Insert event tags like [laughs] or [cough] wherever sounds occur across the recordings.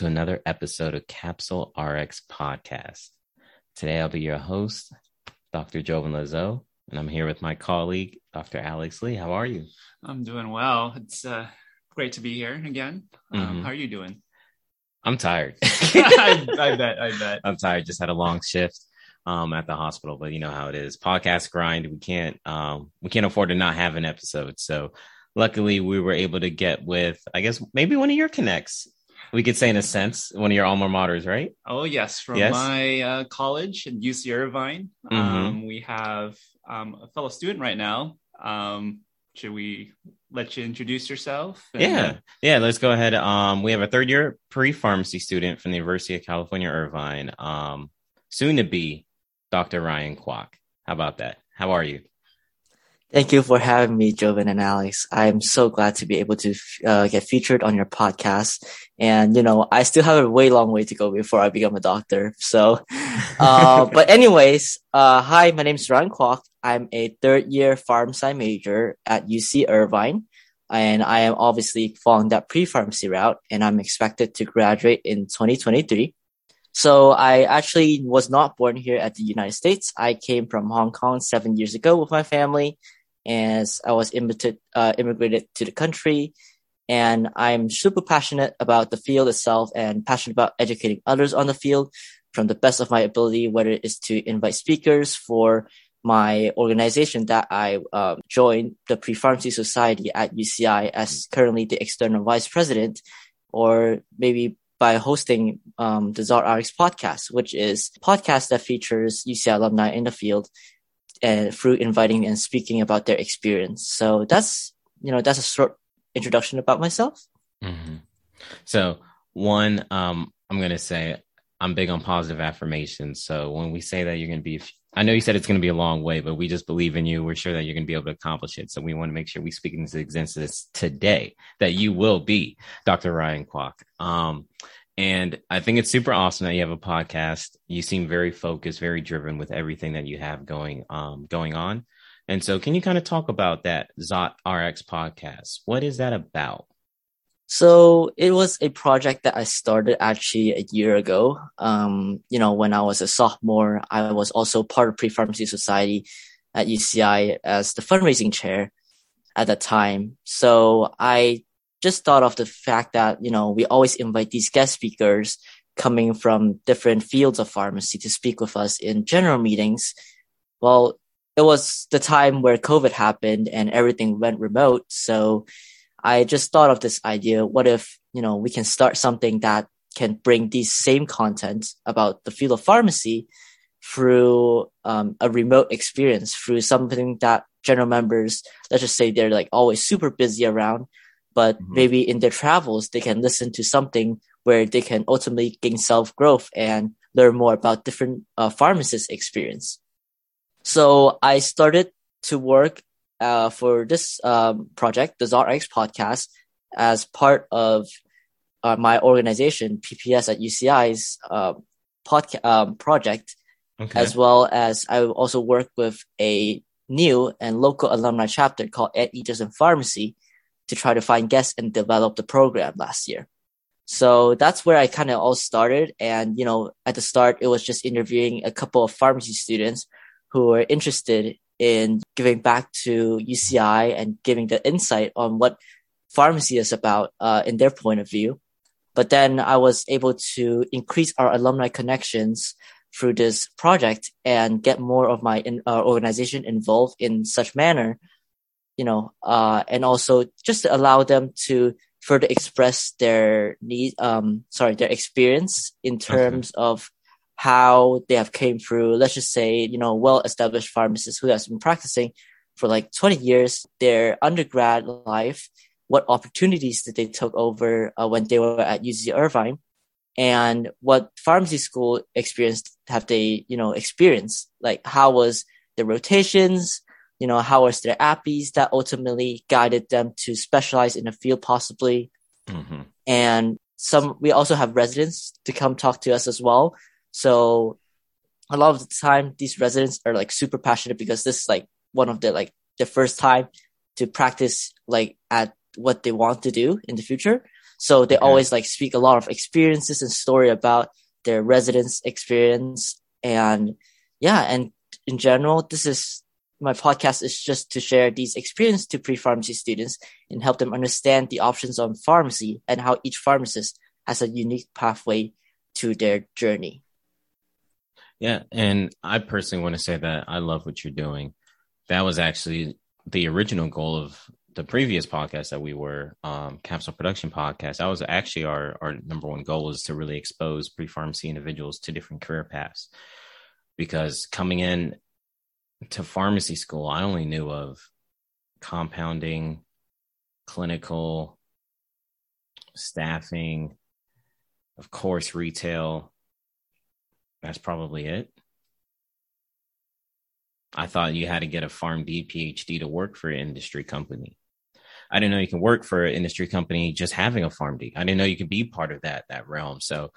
Hello, and welcome to another episode of Capsule RX Podcast. Today I'll be your host, Dr. Joven Lazo, and I'm here with my colleague, Dr. Alex Lee. How are you? I'm doing well. It's uh, great to be here again. Um, Mhm. How are you doing? I'm tired. [laughs] I, I bet. I bet. I'm tired. Just had a long shift um, at the hospital, but you know how it is. Podcast grind. We can't um, we can't afford to not have an episode. So luckily, we were able to get with I guess maybe one of your connects. We could say in a sense one of your alma maters, right? Oh yes, from Yes. my uh, college at UC Irvine. Mhm. Um, we have um, a fellow student right now. Um, should we let you introduce yourself? And- Yeah, yeah. Let's go ahead. Um, we have a third year pre pharmacy student from the University of California, Irvine. Um, soon to be Dr. Ryan Kwok. How about that? How are you? Thank you for having me, Joven and Alex. I'm so glad to be able to uh, get featured on your podcast. And, you know, I still have a way long way to go before I become a doctor. So, [laughs] uh, but anyways, uh, hi, my name is Ryan Kwok. I'm a third year pharm sci major at UC Irvine. And I am obviously following that pre-pharmacy route and I'm expected to graduate in 2023. So I actually was not born here at the United States. I came from Hong Kong seven years ago with my family as I was immigrated, uh, immigrated to the country. And I'm super passionate about the field itself and passionate about educating others on the field from the best of my ability, whether it is to invite speakers for my organization that I um, joined, the Pre-Pharmacy Society at UCI as currently the external vice president, or maybe by hosting um, the Zot RX podcast, which is podcast that features UCI alumni in the field and through inviting and speaking about their experience. So that's, you know, that's a short introduction about myself. hmm So, one, um, I'm going to say I'm big on positive affirmations. So, when we say that you're going to be, I know you said it's going to be a long way, but we just believe in you. We're sure that you're going to be able to accomplish it. So, we want to make sure we speak into existence today that you will be Dr. Ryan Kwok. Um, and I think it's super awesome that you have a podcast. You seem very focused, very driven with everything that you have going, um, going on. And so, can you kind of talk about that Zot RX podcast? What is that about? So it was a project that I started actually a year ago. Um, you know, when I was a sophomore, I was also part of Pre-Pharmacy Society at UCI as the fundraising chair at that time. So I just thought of the fact that, you know, we always invite these guest speakers coming from different fields of pharmacy to speak with us in general meetings. Well, it was the time where COVID happened and everything went remote. So I just thought of this idea. What if, you know, we can start something that can bring these same content about the field of pharmacy through um, a remote experience, through something that general members, let's just say they're like always super busy around, but Mhm. maybe in their travels, they can listen to something where they can ultimately gain self growth and learn more about different uh, pharmacist experience. So I started to work uh, for this um, project, the Zot RX podcast, as part of uh, my organization, PPS at UCI's uh, podca- um, project, Okay. as well as I also work with a new and local alumni chapter called Anteaters in Pharmacy to try to find guests and develop the program last year. So that's where I kind of all started. And, you know, at the start, it was just interviewing a couple of pharmacy students who were interested in giving back to UCI and giving the insight on what pharmacy is about uh, in their point of view. But then I was able to increase our alumni connections through this project and get more of my in, uh, organization involved in such manner, you know, uh, and also just allow them to further express their need, um, sorry, their experience in terms of how they have came through, let's just say, you know, well-established pharmacists who has been practicing for like 20 years, their undergrad life, what opportunities did they took over uh, when they were at UC Irvine, and what pharmacy school experience have they, you know, experienced? Like how was the rotations? You know, how was their APPEs that ultimately guided them to specialize in a field possibly? Mhm. and some we also have residents to come talk to us as well so a lot of the time these residents are like super passionate because this is like one of the like the first time to practice like at what they want to do in the future So they Okay. always like speak a lot of experiences and story about their residence experience. And yeah, and in general, this is my podcast is just to share these experiences to pre-pharmacy students and help them understand the options on pharmacy and how each pharmacist has a unique pathway to their journey. Yeah, and I personally want to say that I love what you're doing. That was actually the original goal of the previous podcast that we were um, Capsule Production Podcast. That was actually our our number one goal is to really expose pre-pharmacy individuals to different career paths. Because coming in to pharmacy school, I only knew of compounding, clinical, staffing, of course, retail. That's probably it. I thought you had to get a PharmD PhD to work for an industry company. I didn't know you can work for an industry company just having a PharmD. I didn't know you could be part of that that realm. So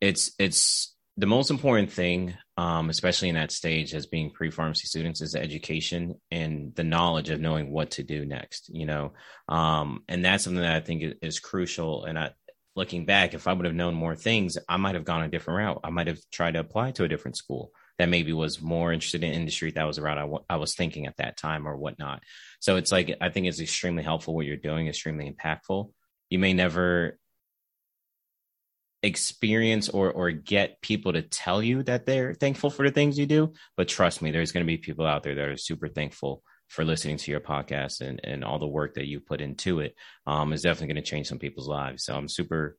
it's it's the most important thing, um, especially in that stage as being pre-pharmacy students, is the education and the knowledge of knowing what to do next. You know, um, and that's something that I think is, crucial. And I, looking back, if I would have known more things, I might have gone a different route. I might have tried to apply to a different school that maybe was more interested in industry. That was route I, w- I was thinking at that time or whatnot. So it's like, I think it's extremely helpful what you're doing, extremely impactful. You may never experience or or get people to tell you that they're thankful for the things you do. But trust me there's going to be people out there that are super thankful for listening to your podcast and and all the work that you put into it um is definitely going to change some people's lives. So i'm super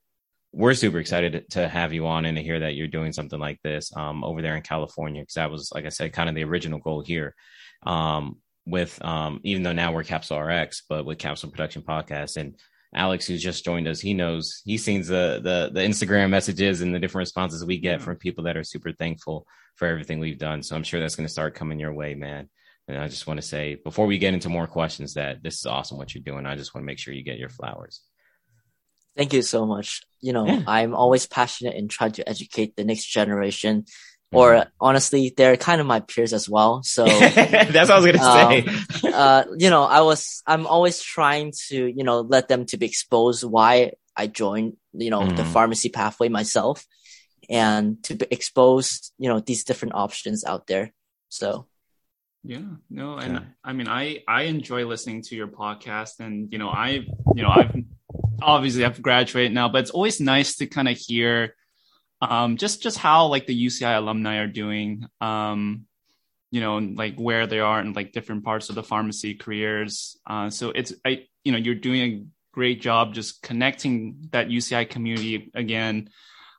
we're super excited to have you on and to hear that you're doing something like this um over there in california because that was like i said kind of the original goal here um with um even though now we're capsule rx but with capsule production podcast and Alex, who's just joined us, he knows he sees the the the Instagram messages and the different responses we get Yeah. from people that are super thankful for everything we've done. So I'm sure that's going to start coming your way, man. And I just want to say before we get into more questions that this is awesome what you're doing. I just want to make sure you get your flowers. Thank you so much. You know, Yeah. I'm always passionate in trying to educate the next generation. Or honestly, they're kind of my peers as well. So [laughs] that's what I was going to Um, say. uh, you know, I was, I'm always trying to, you know, let them to be exposed why I joined, you know, the Mhm. pharmacy pathway myself and to be exposed, you know, these different options out there. So Yeah, no, and Yeah. I mean, I I enjoy listening to your podcast, and you know, I you know, I've obviously I've graduated now, but it's always nice to kind of hear, um, just just how like the UCI alumni are doing, um, you know, and like where they are in like different parts of the pharmacy careers. Uh, so it's I you know, you're doing a great job just connecting that UCI community again,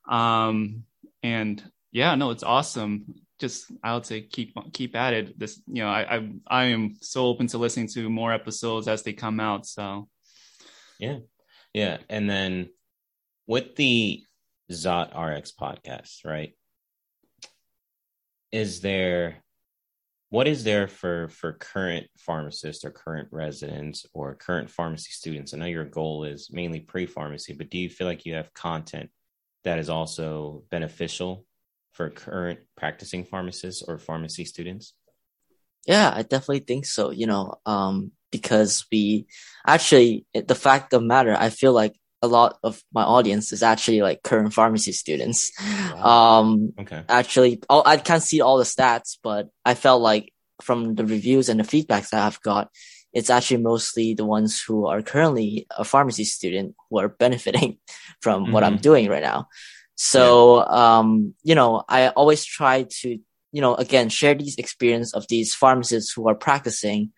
um, and yeah, no, it's awesome just I would say keep keep at it. This you know I I, I am so open to listening to more episodes as they come out. So Yeah. Yeah, and then with the Zot RX podcast, right? Is there what is there for for current pharmacists or current residents or current pharmacy students? I know your goal is mainly pre-pharmacy, but do you feel like you have content that is also beneficial for current practicing pharmacists or pharmacy students? yeah, I definitely think so, you know, um, because we actually, the fact of matter, I feel like a lot of my audience is actually like current pharmacy students. Um, Okay. actually all, I can't see all the stats, but I felt like from the reviews and the feedbacks that I've got, it's actually mostly the ones who are currently a pharmacy student who are [laughs] benefiting from what I'm doing right now. So, um, you know, I always try to, you know, again, share these experience of these pharmacists who are practicing.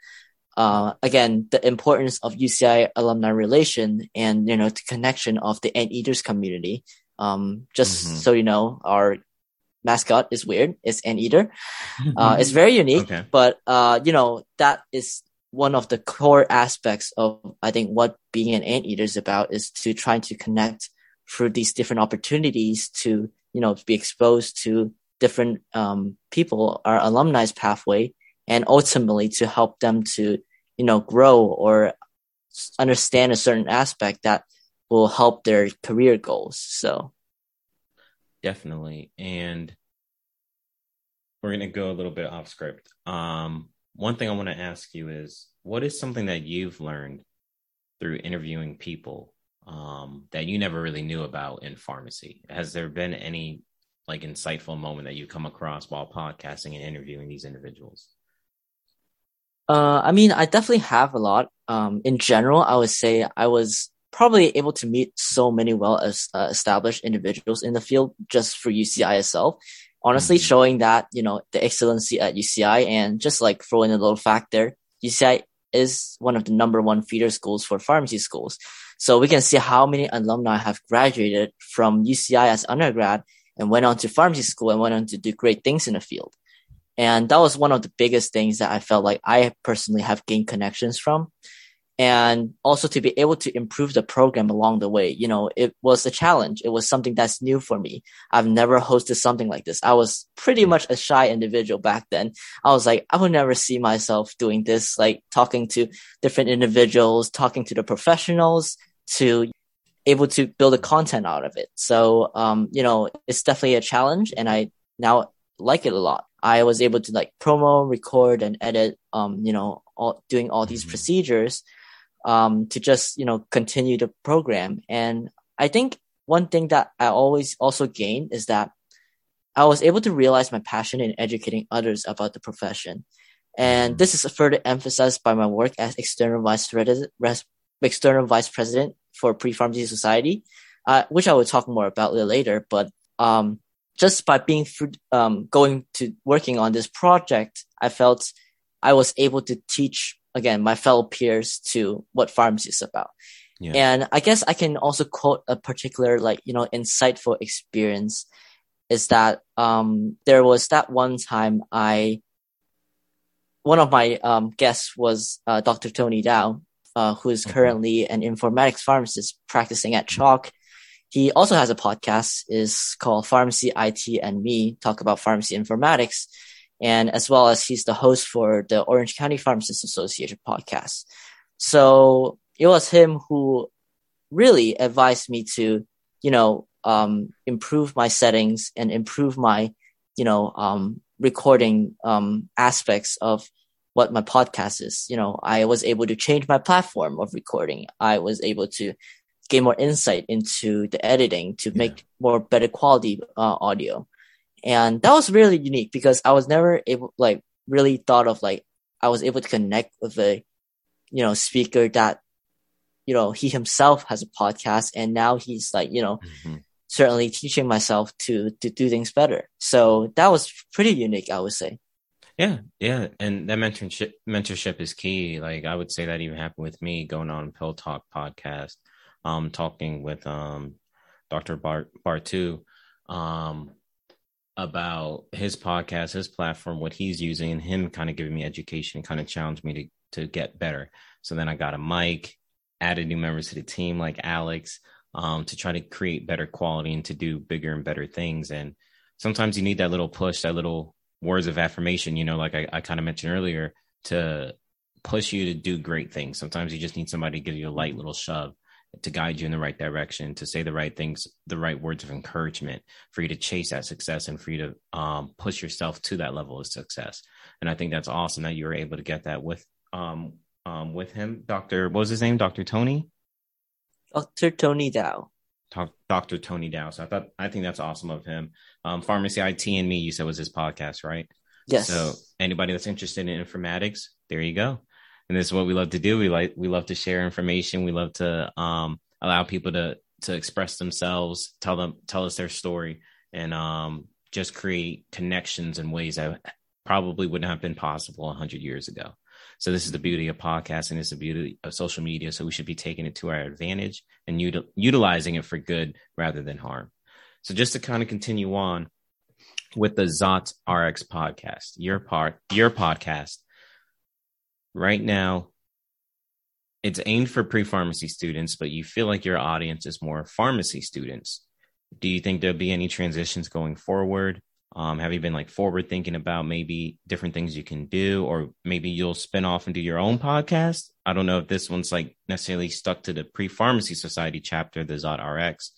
Uh, again, the importance of UCI alumni relation and, you know, the connection of the Anteaters community. Um, just Mhm. so you know, our mascot is weird. It's Anteater. Uh, it's very [laughs] unique, Okay. but, uh, you know, that is one of the core aspects of, I think, what being an Anteater is about is to trying to connect through these different opportunities to, you know, be exposed to different, um, people, our alumni's pathway, and ultimately to help them to, you know, grow or understand a certain aspect that will help their career goals. So, Definitely. And we're going to go a little bit off script. Um, one thing I want to ask you is what is something that you've learned through interviewing people um, that you never really knew about in pharmacy? Has there been any like insightful moment that you come across while podcasting and interviewing these individuals? Uh, I mean, I definitely have a lot. Um, in general, I would say I was probably able to meet so many well as, uh, established individuals in the field just for UCI itself. Honestly, mm-hmm. showing that, you know, the excellency at UCI and just like throwing a little fact there, UCI is one of the number one feeder schools for pharmacy schools. So we can see how many alumni have graduated from UCI as undergrad and went on to pharmacy school and went on to do great things in the field. And that was one of the biggest things that I felt like I personally have gained connections from. And also to be able to improve the program along the way. You know, it was a challenge. It was something that's new for me. I've never hosted something like this. I was pretty much a shy individual back then. I was like, I would never see myself doing this, like talking to different individuals, talking to the professionals to able to build a content out of it. So, um, you know, it's definitely a challenge and I now like it a lot. I was able to like promo, record, and edit. Um, you know, all doing all these mm-hmm. procedures, um, to just you know continue the program. And I think one thing that I always also gained is that I was able to realize my passion in educating others about the profession. And mm-hmm. this is further emphasized by my work as external vice, external vice president for Pre-Pharmacy Society, uh, which I will talk more about later. But um, just by being um, going to working on this project, I felt I was able to teach again my fellow peers to what pharmacy is about. Yeah. And I guess I can also quote a particular like you know insightful experience is that um, there was that one time I one of my um, guests was uh, Dr. Tony Dow, uh, who is currently an informatics pharmacist practicing at CHOC he also has a podcast is called Pharmacy IT and Me talk about pharmacy informatics. And as well as he's the host for the Orange County Pharmacists Association podcast. So it was him who really advised me to, you know, um, improve my settings and improve my, you know, um, recording, um, aspects of what my podcast is. You know, I was able to change my platform of recording. I was able to gain more insight into the editing to make yeah. more better quality uh, audio. And that was really unique because I was never able, like, really thought of like, I was able to connect with a, you know, speaker that, you know, he himself has a podcast and now he's like, you know, mm-hmm. certainly teaching myself to, to do things better. So that was pretty unique, I would say. Yeah, yeah, and that mentorship mentorship is key. Like I would say that even happened with me going on Pill Talk podcast um, talking with um, Dr. Bart Bartu um, about his podcast, his platform, what he's using, and him kind of giving me education, kind of challenged me to to get better. So then I got a mic, added new members to the team like Alex um, to try to create better quality and to do bigger and better things. And sometimes you need that little push, that little words of affirmation, you know, like I, I kind of mentioned earlier, to push you to do great things. Sometimes you just need somebody to give you a light little shove to guide you in the right direction, to say the right things, the right words of encouragement for you to chase that success and for you to um, push yourself to that level of success. And I think that's awesome that you were able to get that with um, um, with him, Doctor. What was his name? Doctor Tony. Doctor Tony Dow. Dr. Tony Dow. So I thought I think that's awesome of him. Um, Pharmacy IT and me, you said was his podcast, right? Yes. So anybody that's interested in informatics, there you go and this is what we love to do. We like we love to share information. We love to um, allow people to to express themselves, tell them tell us their story, and um, just create connections in ways that probably wouldn't have been possible hundred years ago. So this is the beauty of podcasting. This is the beauty of social media. So we should be taking it to our advantage and util- utilizing it for good rather than harm. So just to kind of continue on with the Zot RX podcast, your part, your podcast right now it's aimed for pre-pharmacy students, but you feel like your audience is more pharmacy students. Do you think there'll be any transitions going forward? Um, have you been like forward thinking about maybe different things you can do, or maybe you'll spin off and do your own podcast? I don't know if this one's like necessarily stuck to the pre pharmacy society chapter, the Zot RX.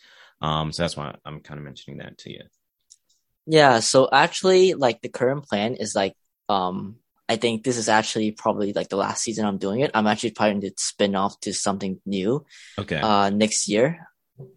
Um, so that's why I'm kind of mentioning that to you. Yeah. So actually, like the current plan is like, um, I think this is actually probably like the last season I'm doing it. I'm actually planning to spin off to something new Okay. uh, next year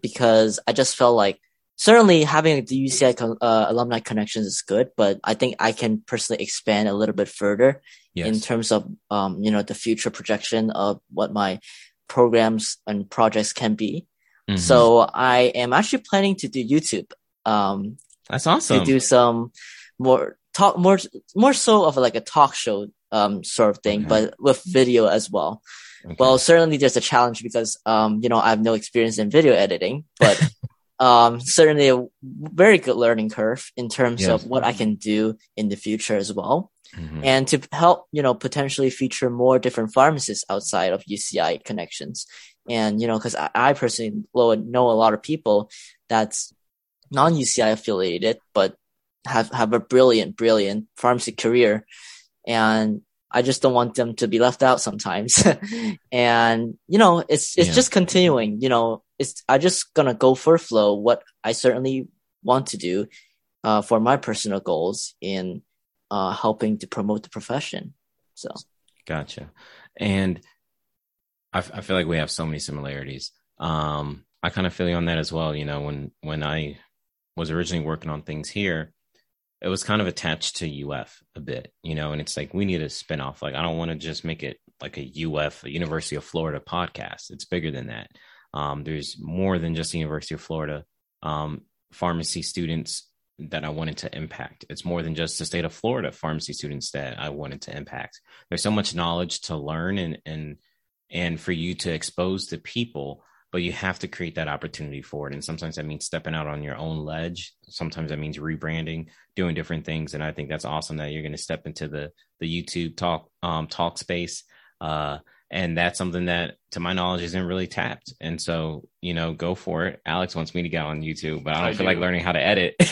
because I just felt like certainly having the UCI uh, alumni connections is good, but I think I can personally expand a little bit further yes. in terms of um, you know the future projection of what my programs and projects can be. Mhm. So I am actually planning to do YouTube. Um, that's awesome. to do some more talk more more so of like a talk show um sort of thing, Okay. but with video as well. Okay. Well, certainly there's a challenge because um you know I have no experience in video editing, but [laughs] um certainly a very good learning curve in terms Yes. of what I can do in the future as well, Mhm. and to help you know potentially feature more different pharmacists outside of UCI connections, and you know because I, I personally know know a lot of people that's non UCI affiliated, but have have a brilliant, brilliant pharmacy career, and I just don't want them to be left out sometimes. [laughs] and you know, it's it's Yeah. just continuing. You know, it's I just gonna go for flow. What I certainly want to do uh, for my personal goals in uh, helping to promote the profession. So Gotcha. And I, f- I feel like we have so many similarities. Um, I kind of feel you on that as well. You know, when when I was originally working on things here, it was kind of attached to UF a bit, you know, and it's like we need a spinoff. Like I don't want to just make it like a UF, a University of Florida podcast. It's bigger than that. Um, there's more than just the University of Florida um, pharmacy students that I wanted to impact. It's more than just the state of Florida pharmacy students that I wanted to impact. There's so much knowledge to learn and and and for you to expose to people, but you have to create that opportunity for it. And sometimes that means stepping out on your own ledge. Sometimes that means rebranding, doing different things. And I think that's awesome that you're going to step into the the YouTube talk um, talk space. Uh, and that's something that, to my knowledge, isn't really tapped. And so, you know, go for it. Alex wants me to get on YouTube, but I don't I feel do. like learning how to edit. [laughs]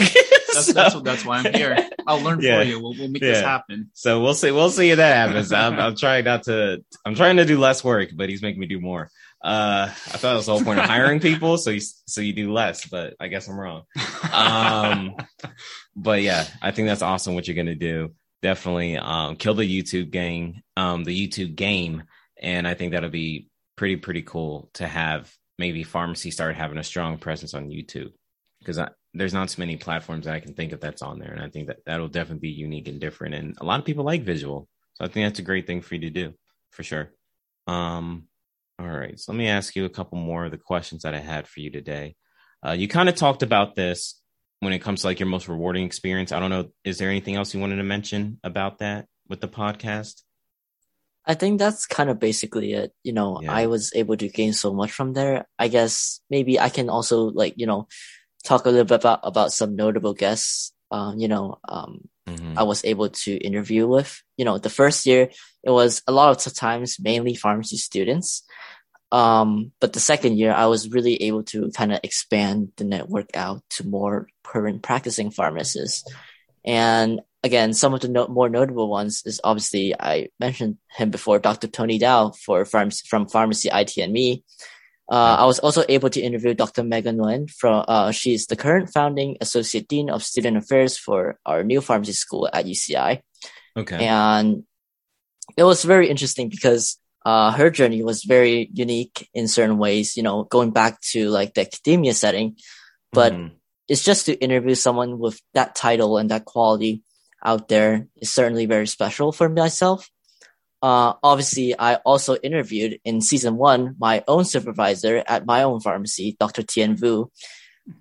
That's that's that's why I'm here. I'll learn Yeah. for you. We'll, we'll make this happen. So we'll see. We'll see if that happens. I'm, I'm trying not to. I'm trying to do less work, but he's making me do more. Uh, I thought that was the whole point of hiring people, so you so you do less. But I guess I'm wrong. Um, [laughs] but yeah, I think that's awesome what you're gonna do. Definitely, um, kill the YouTube gang, um, the YouTube game, and I think that'll be pretty pretty cool to have maybe pharmacy start having a strong presence on YouTube because there's not so many platforms that I can think of that's on there, and I think that that'll definitely be unique and different. And a lot of people like visual, so I think that's a great thing for you to do for sure. Um, all right, so let me ask you a couple more of the questions that I had for you today. Uh, you kind of talked about this when it comes to like your most rewarding experience. I don't know, is there anything else you wanted to mention about that with the podcast? I think that's kind of basically it. You know, Yeah. I was able to gain so much from there. I guess maybe I can also like, you know, talk a little bit about, about some notable guests, uh, you know, um, Mhm. I was able to interview with. You know, the first year it was a lot of times mainly pharmacy students. Um, but the second year I was really able to kind of expand the network out to more current practicing pharmacists. And again, some of the no- more notable ones is obviously I mentioned him before, Dr. Tony Dow for pharmacy, from Pharmacy IT and Me. Uh, I was also able to interview Dr. Megan Nguyen from, uh, she's the current founding associate dean of student affairs for our new pharmacy school at UCI. Okay. And it was very interesting because, uh, her journey was very unique in certain ways, you know, going back to like the academia setting, but Mhm. it's just to interview someone with that title and that quality out there is certainly very special for myself. Uh, obviously, I also interviewed in season one my own supervisor at my own pharmacy, Dr. Tian Vu,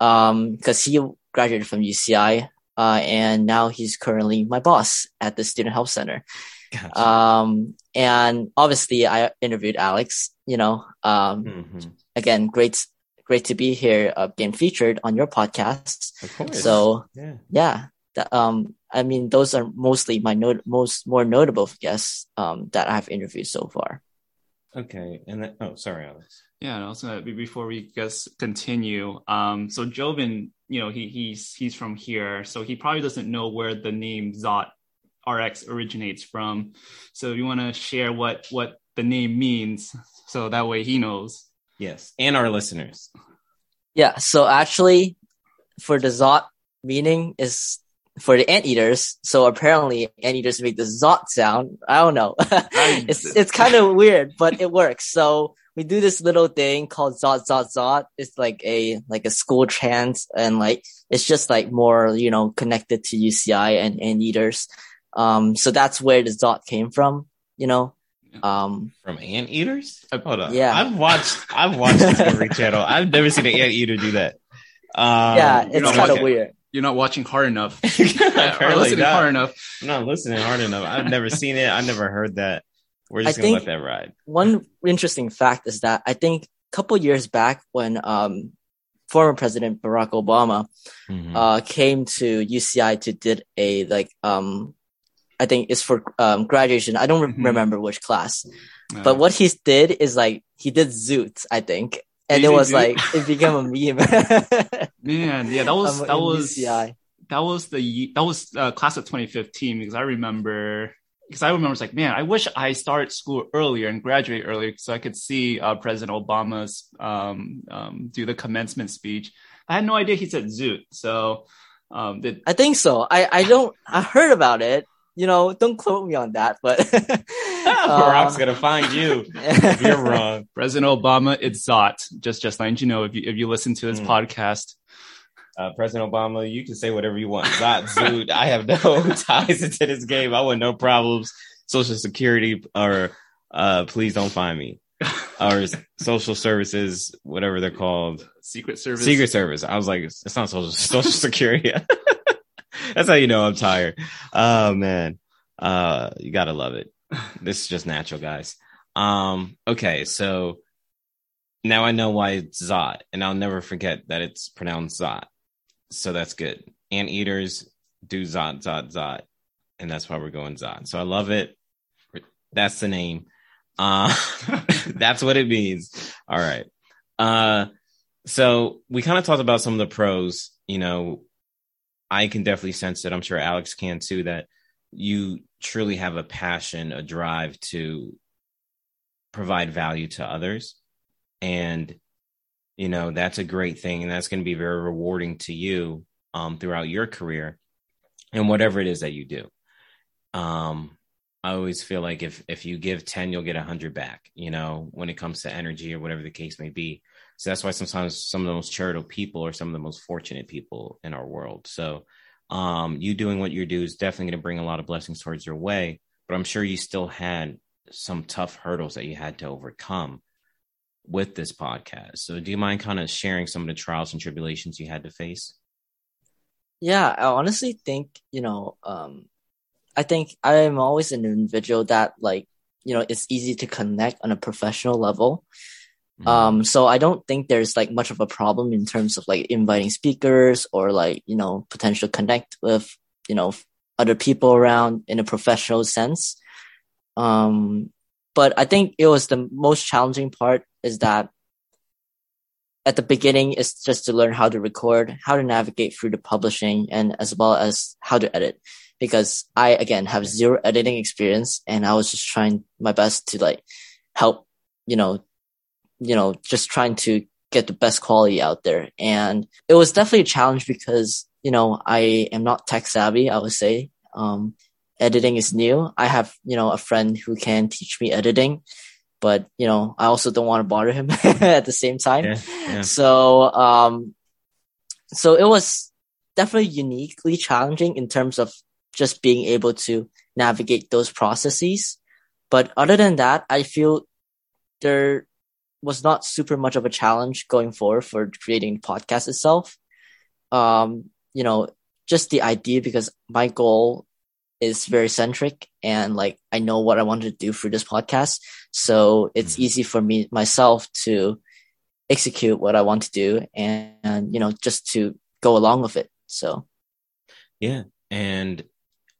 um, because he graduated from UCI, uh, and now he's currently my boss at the Student Health Center. Gotcha. Um, and obviously, I interviewed Alex. You know, um, Mhm. again, great, great to be here, uh, being featured on your podcast. So yeah. yeah, that, um, I mean, those are mostly my not- most more notable guests um, that I've interviewed so far. Okay. And then, oh, sorry, Alex. Yeah, and also be- before we guess continue, um, so Joven, you know, he he's he's from here, so he probably doesn't know where the name Zot RX originates from. So you want to share what what the name means, so that way he knows. Yes. And our listeners. Yeah, so actually, for the Zot meaning is for the anteaters. So apparently anteaters make the zot sound. I don't know. [laughs] it's it's kind of weird, but it works. So we do this little thing called zot zot zot. It's like a like a school chant and like it's just like more, you know, connected to UCI and anteaters. Um so that's where the zot came from, you know. Um from anteaters? Hold on. Yeah. I've watched I've watched Discovery [laughs] Channel. I've never seen an anteater do that. Um, yeah, it's kind of weird. You're not watching hard enough. [laughs] [laughs] or listening not. hard enough. I'm not listening hard enough. I've never seen it. I've never heard that. We're just I gonna let that ride. One interesting fact is that I think a couple years back when um former President Barack Obama Mhm. uh came to UCI to did a like um I think it's for um graduation. I don't re- Mhm. remember which class. Uh, But what he did is like he did Zoot, I think. And Did it was like it became a meme. [laughs] man, yeah, that was um, that was UCI. that was the that was uh, class of 2015 because I remember because I remember it's like man I wish I started school earlier and graduate earlier so I could see uh, President Obama's um, um, do the commencement speech. I had no idea he said zoot, so um, did I think so. I I don't I heard about it. You know, don't quote me on that, but [laughs] Barack's gonna find you [laughs] if you're wrong. President Obama it's Zot. Just just letting you know if you if you listen to this Mm. podcast. Uh, President Obama, you can say whatever you want. Not Zoot. I have no [laughs] ties into this game. I want no problems. Social Security or uh, please don't find me. Or social services, whatever they're called. Secret Service. Secret Service. I was like, it's not social social security. That's how you know I'm tired. Oh man. Uh you gotta love it. This is just natural, guys. Um, okay, so now I know why it's Zot, and I'll never forget that it's pronounced Zot. So that's good. Anteaters do Zot, Zot, Zot. And that's why we're going Zot. So I love it. That's the name. Uh [laughs] that's what it means. All right. Uh so we kind of talked about some of the pros. You know, I can definitely sense it. I'm sure Alex can too. That you truly have a passion, a drive to provide value to others, and you know that's a great thing, and that's going to be very rewarding to you um, throughout your career and whatever it is that you do. Um, I always feel like if if you give ten, you'll get a hundred back. You know, when it comes to energy or whatever the case may be. So that's why sometimes some of the most charitable people are some of the most fortunate people in our world. So um, you doing what you do is definitely going to bring a lot of blessings towards your way. But I'm sure you still had some tough hurdles that you had to overcome with this podcast. So do you mind kind of sharing some of the trials and tribulations you had to face? Yeah, I honestly think, you know, um, I think I am always an individual that like, you know, it's easy to connect on a professional level. Mm-hmm. Um, so I don't think there's like much of a problem in terms of like inviting speakers or like, you know, potential connect with, you know, other people around in a professional sense. Um, but I think it was the most challenging part is that at the beginning, it's just to learn how to record, how to navigate through the publishing and as well as how to edit. Because I, again, have zero editing experience and I was just trying my best to like help, you know, you know, just trying to get the best quality out there. And it was definitely a challenge because, you know, I am not tech savvy, I would say. Um, editing is new. I have, you know, a friend who can teach me editing, but, you know, I also don't want to bother him [laughs] at the same time. Yeah, yeah. So, um, so it was definitely uniquely challenging in terms of just being able to navigate those processes. But other than that, I feel there was not super much of a challenge going forward for creating the podcast itself. Um, you know, just the idea because my goal is very centric and like I know what I want to do for this podcast. So it's Mhm. easy for me myself to execute what I want to do and, and you know, just to go along with it. So Yeah. And,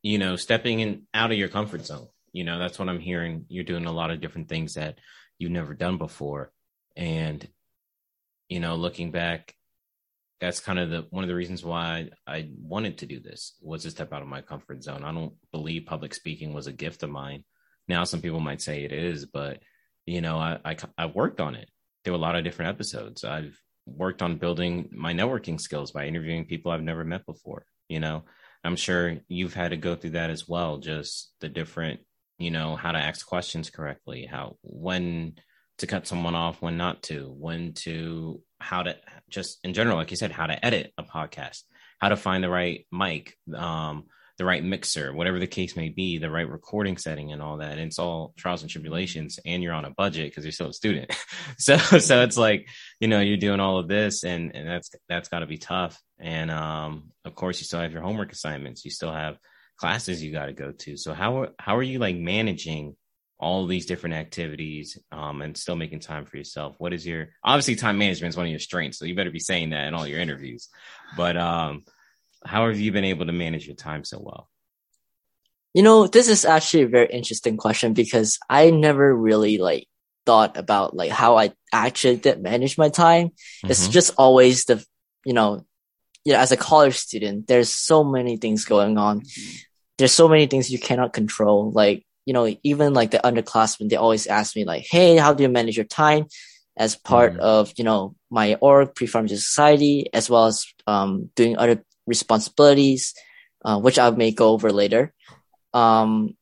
you know, stepping in out of your comfort zone, you know, that's what I'm hearing. You're doing a lot of different things that you've never done before. And, you know, looking back, that's kind of the one of the reasons why I wanted to do this was to step out of my comfort zone. I don't believe public speaking was a gift of mine. Now, some people might say it is, but you know, I, I, I worked on it. Were a lot of different episodes. I've worked on building my networking skills by interviewing people I've never met before. You know, I'm sure you've had to go through that as well. Just the different, you know, how to ask questions correctly, how when to cut someone off, when not to, when to how to just in general, like you said, how to edit a podcast, how to find the right mic, um, the right mixer, whatever the case may be, the right recording setting and all that. And it's all trials and tribulations and you're on a budget because you're still a student. [laughs] so, so it's like, you know, you're doing all of this and, and that's, that's gotta be tough. And, um, of course you still have your homework assignments. You still have classes you got to go to. So how, how are you like managing all these different activities um, and still making time for yourself what is your obviously time management is one of your strengths so you better be saying that in all your interviews but um, how have you been able to manage your time so well you know this is actually a very interesting question because i never really like thought about like how i actually did manage my time mm-hmm. it's just always the you know you know as a college student there's so many things going on mm-hmm. there's so many things you cannot control like you know, even like the underclassmen, they always ask me like, Hey, how do you manage your time as part mm-hmm. of, you know, my org, pre-pharmacy society, as well as, um, doing other responsibilities, uh, which I may go over later. Um,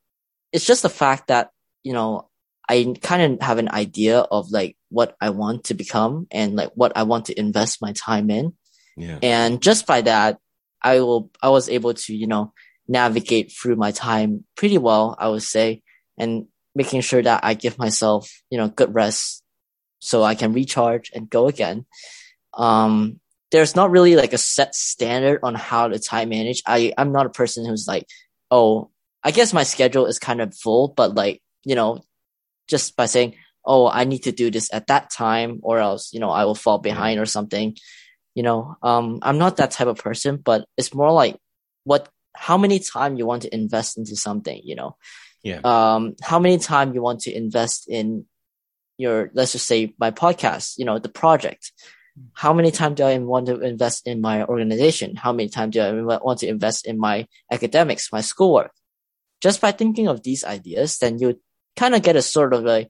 it's just the fact that, you know, I kind of have an idea of like what I want to become and like what I want to invest my time in. Yeah. And just by that, I will, I was able to, you know, navigate through my time pretty well, I would say, and making sure that I give myself, you know, good rest so I can recharge and go again. Um, there's not really like a set standard on how to time manage. I, I'm not a person who's like, oh, I guess my schedule is kind of full, but like, you know, just by saying, oh, I need to do this at that time or else, you know, I will fall behind or something. You know, um, I'm not that type of person, but it's more like what how many time you want to invest into something, you know? Yeah. Um, how many time you want to invest in your, let's just say my podcast, you know, the project. How many time do I want to invest in my organization? How many time do I want to invest in my academics, my schoolwork? Just by thinking of these ideas, then you kind of get a sort of a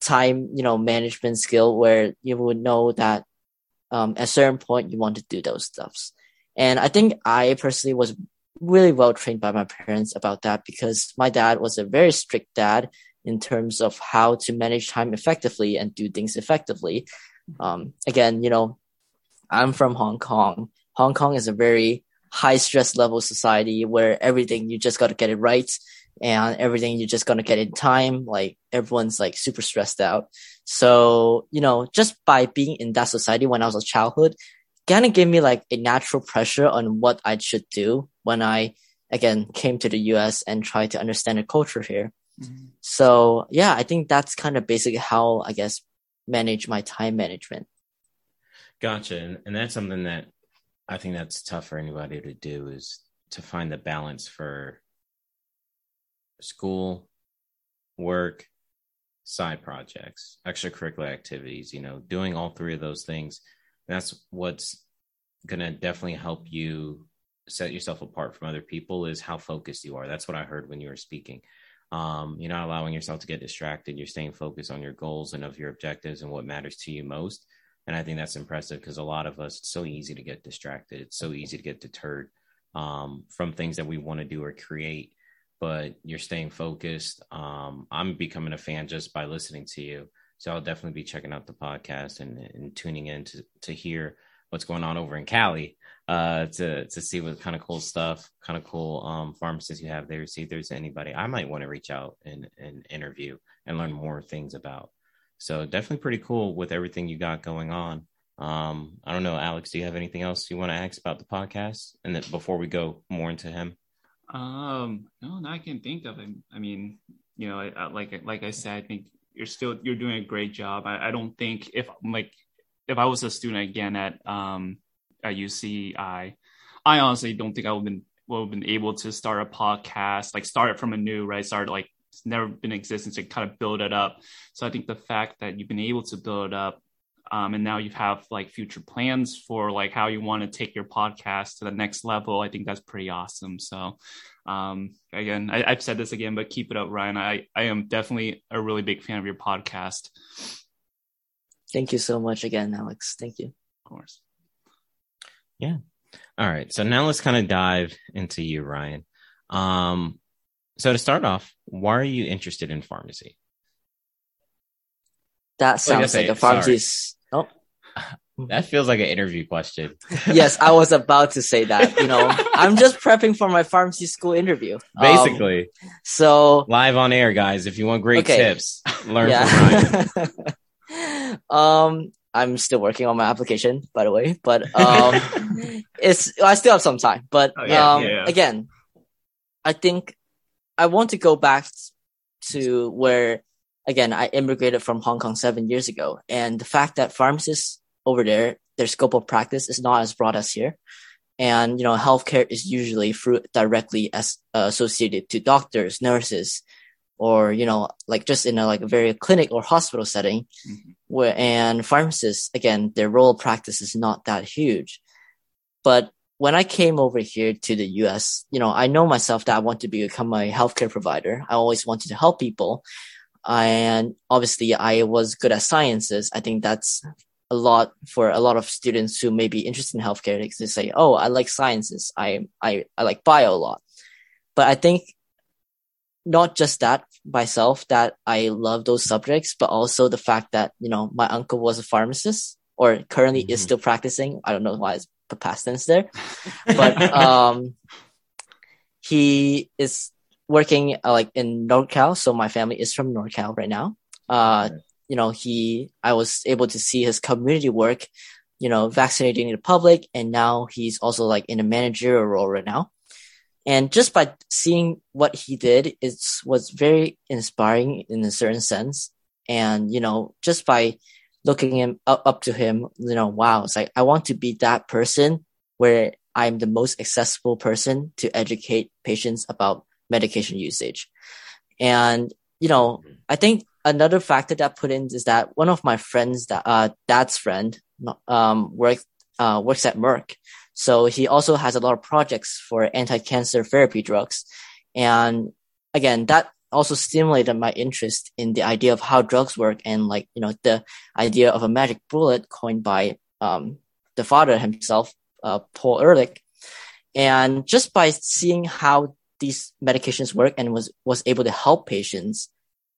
time, you know, management skill where you would know that um, at a certain point you want to do those stuffs. And I think I personally was really well trained by my parents about that because my dad was a very strict dad in terms of how to manage time effectively and do things effectively. Um, again, you know, I'm from Hong Kong. Hong Kong is a very high stress level society where everything you just got to get it right and everything you're just gonna get in time. Like everyone's like super stressed out. So, you know, just by being in that society when I was a childhood, kind of gave me like a natural pressure on what I should do when I again came to the US and tried to understand the culture here. Mm-hmm. So yeah, I think that's kind of basically how I guess manage my time management. Gotcha. And, and that's something that I think that's tough for anybody to do is to find the balance for school, work, side projects, extracurricular activities, you know, doing all three of those things that's what's going to definitely help you set yourself apart from other people is how focused you are. That's what I heard when you were speaking. Um, you're not allowing yourself to get distracted. You're staying focused on your goals and of your objectives and what matters to you most. And I think that's impressive because a lot of us, it's so easy to get distracted. It's so easy to get deterred um, from things that we want to do or create, but you're staying focused. Um, I'm becoming a fan just by listening to you. So I'll definitely be checking out the podcast and, and tuning in to, to hear what's going on over in Cali uh, to to see what kind of cool stuff, kind of cool um, pharmacists you have there. See if there's anybody I might want to reach out and, and interview and learn more things about. So definitely pretty cool with everything you got going on. Um, I don't know, Alex. Do you have anything else you want to ask about the podcast? And then before we go more into him, um, no, I can think of it. I mean, you know, I, like like I said, I think you're still you're doing a great job. I, I don't think if like if I was a student again at um at UC, I I honestly don't think I would have been would have been able to start a podcast, like start it from a new, right? Start like it's never been in existence to kind of build it up. So I think the fact that you've been able to build it up um, and now you have like future plans for like how you want to take your podcast to the next level. I think that's pretty awesome. So um, again I, have said this again but keep it up ryan. I, I am definitely a really big fan of your podcast. Thank you so much again alex. Thank you. Of course. Yeah. All right. So now let's kind of dive into you, Ryan. Um, so to start off, why are you interested in pharmacy? That sounds like a pharmacy. Oh. [laughs] That feels like an interview question. yes, I was [laughs] about to say that. You know, I'm just prepping for my pharmacy school interview. Basically. Um, so live on air, guys. If you want great Okay. tips, [laughs] learn yeah. from Ryan. um, I'm still working on my application, by the way, but um, it's I still have some time. But Oh, yeah, um, yeah, yeah. again, I think I want to go back to where again I immigrated from Hong Kong seven years ago, and the fact that pharmacists over there, their scope of practice is not as broad as here. And, you know, healthcare is usually through directly as uh, associated to doctors, nurses, or, you know, like just in a like a very clinic or hospital setting Mhm. where, and pharmacists, again, their role of practice is not that huge. But when I came over here to the US, you know, I know myself that I want to become a healthcare provider. I always wanted to help people. And obviously I was good at sciences. I think that's a lot for a lot of students who may be interested in healthcare. They say, "Oh, I like sciences. I I I like bio a lot." But I think not just that myself that I love those subjects, but also the fact that you know my uncle was a pharmacist or currently is Mhm. still practicing. I don't know why it's past tense there, but [laughs] um, he is working uh, like in NorCal. So my family is from NorCal right now. Uh, you know, he, I was able to see his community work, you know, vaccinating the public. And now he's also like in a managerial role right now. And just by seeing what he did, it was very inspiring in a certain sense. And, you know, just by looking him up, up to him, you know, wow, it's like, I want to be that person where I'm the most accessible person to educate patients about medication usage. And, you know, I think another factor that put in is that one of my friends that, uh, dad's friend, um, work, uh, works at Merck. So he also has a lot of projects for anti-cancer therapy drugs. And again, that also stimulated my interest in the idea of how drugs work and like, you know, the idea of a magic bullet coined by, um, the father himself, uh, Paul Ehrlich. And just by seeing how these medications work and was, was able to help patients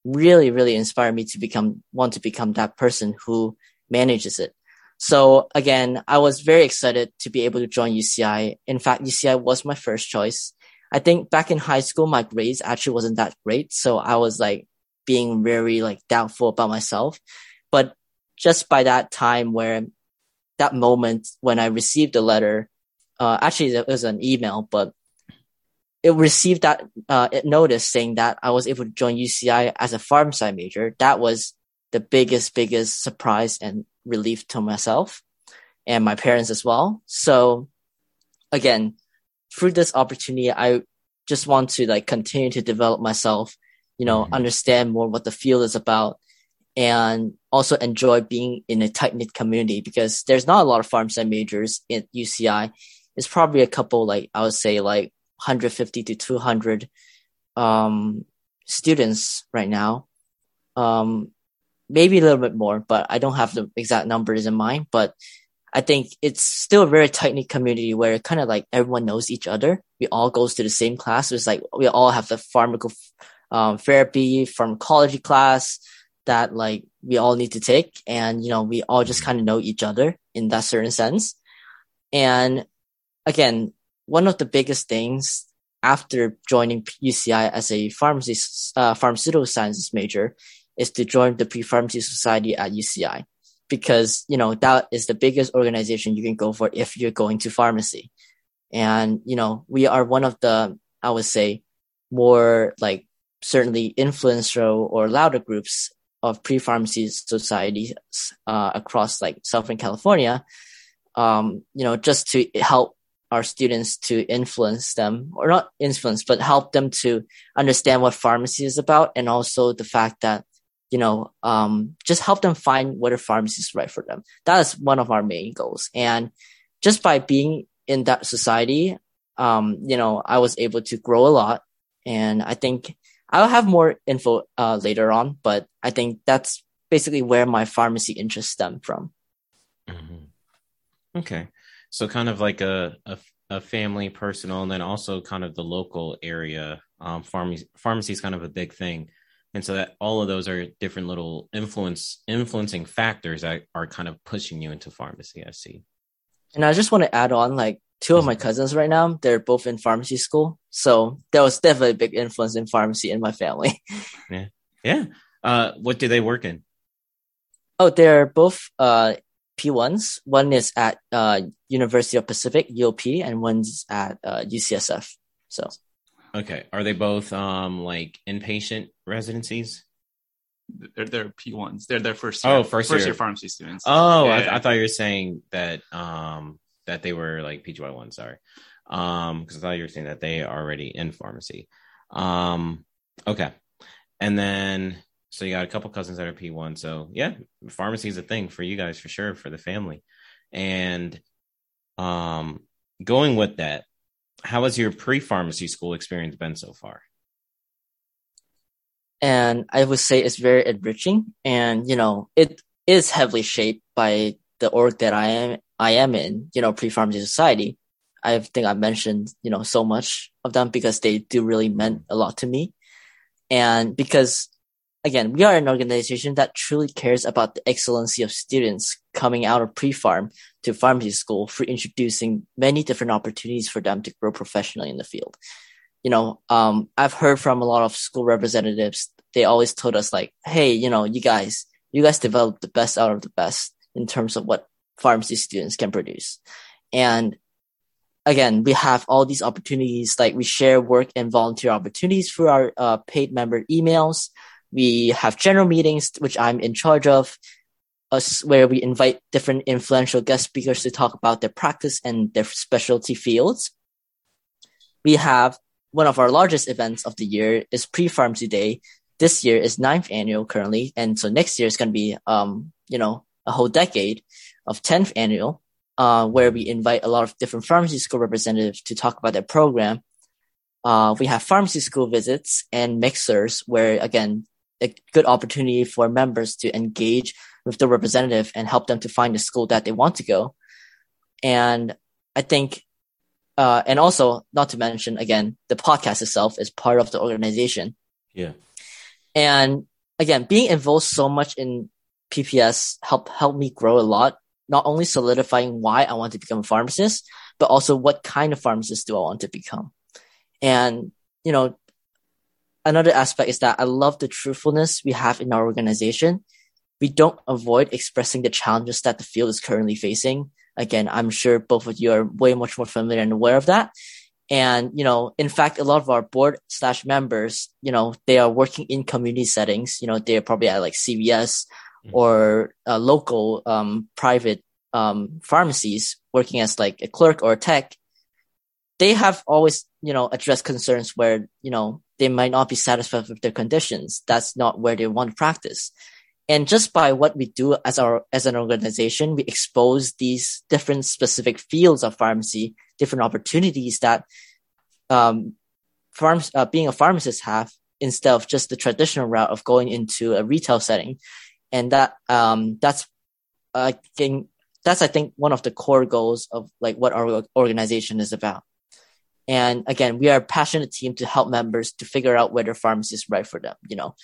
really, really inspired me to become, want to become that person who manages it. So again, I was very excited to be able to join UCI. In fact, UCI was my first choice. I think back in high school, my grades actually wasn't that great. So I was like being very like doubtful about myself. But just by that time where that moment when I received the letter, uh, actually it was an email, but it received that, uh, notice saying that I was able to join UCI as a pharm sci major. That was the biggest, biggest surprise and relief to myself and my parents as well. So again, through this opportunity, I just want to like continue to develop myself, you know, Mhm. understand more what the field is about and also enjoy being in a tight knit community because there's not a lot of pharm sci majors in UCI. It's probably a couple, like I would say like 150 to 200, um, students right now. Um, maybe a little bit more, but I don't have the exact numbers in mind. But I think it's still a very tight knit community where kind of like everyone knows each other. We all goes to the same class. It's like we all have the pharmaco um, pharmacology class that like we all need to take, and you know we all just kind of know each other in that certain sense. And again, one of the biggest things after joining UCI as a pharmacy uh, pharmaceutical sciences major is to join the pre-pharmacy society at UCI because, you know, that is the biggest organization you can go for if you're going to pharmacy. And, you know, we are one of the, I would say, more like certainly influential or louder groups of pre-pharmacy societies uh, across like Southern California, um, you know, just to help our students to influence them or not influence, but help them to understand what pharmacy is about and also the fact that you know, um, just help them find whether pharmacy is right for them. That is one of our main goals. And just by being in that society, um, you know, I was able to grow a lot. And I think I'll have more info, uh, later on, but I think that's basically where my pharmacy interest stem from. Mhm. Okay. So kind of like a, a, a family personal and then also kind of the local area. Um, pharmacy, pharmacy is kind of a big thing. And so that all of those are different little influence influencing factors that are kind of pushing you into pharmacy. I see. And I just want to add on like two of my cousins right now, they're both in pharmacy school. So there was definitely a big influence in pharmacy in my family. yeah. Yeah. Uh, what do they work in? Oh, they're both uh, P1s. One is at uh, University of Pacific, UOP, and one's at uh, UCSF. So, okay. Are they both um, like inpatient residencies? They're, they're P1s. They're their first year, oh, first, first year. year pharmacy students. Oh, yeah. I, th- I, thought you were saying that um, that they were like PGY1. Sorry. Um, because I thought you were saying that they are already in pharmacy. Um, okay. And then so you got a couple cousins that are P1. So yeah, pharmacy is a thing for you guys for sure, for the family. And um going with that, how has your pre-pharmacy school experience been so far? And I would say it's very enriching and you know, it is heavily shaped by the org that I am I am in, you know, pre-pharmacy society. I think I mentioned, you know, so much of them because they do really meant a lot to me. And because again, we are an organization that truly cares about the excellency of students coming out of pre-pharm to pharmacy school for introducing many different opportunities for them to grow professionally in the field. You know, um, I've heard from a lot of school representatives. They always told us like, Hey, you know, you guys, you guys develop the best out of the best in terms of what pharmacy students can produce. And again, we have all these opportunities, like we share work and volunteer opportunities through our uh, paid member emails. We have general meetings, which I'm in charge of, us where we invite different influential guest speakers to talk about their practice and their specialty fields. We have one of our largest events of the year is pre-pharmacy day. This year is ninth annual currently. And so next year is going to be, um, you know, a whole decade of 10th annual uh, where we invite a lot of different pharmacy school representatives to talk about their program. Uh, we have pharmacy school visits and mixers where again, a good opportunity for members to engage with the representative and help them to find the school that they want to go. And I think, uh, and also not to mention again, the podcast itself is part of the organization. Yeah. And again, being involved so much in PPS helped help me grow a lot not only solidifying why I want to become a pharmacist, but also what kind of pharmacist do I want to become. And, you know, another aspect is that I love the truthfulness we have in our organization. We don't avoid expressing the challenges that the field is currently facing. Again, I'm sure both of you are way much more familiar and aware of that. And, you know, in fact, a lot of our board slash members, you know, they are working in community settings. You know, they're probably at like CVS Mm-hmm. or uh, local um, private um, pharmacies working as like a clerk or a tech, they have always, you know, addressed concerns where, you know, they might not be satisfied with their conditions. That's not where they want to practice. And just by what we do as our, as an organization, we expose these different specific fields of pharmacy, different opportunities that, um, farms, uh, being a pharmacist have instead of just the traditional route of going into a retail setting and that um that's I think that's I think one of the core goals of like what our organization is about. And again, we are a passionate team to help members to figure out whether pharmacy is right for them. You know,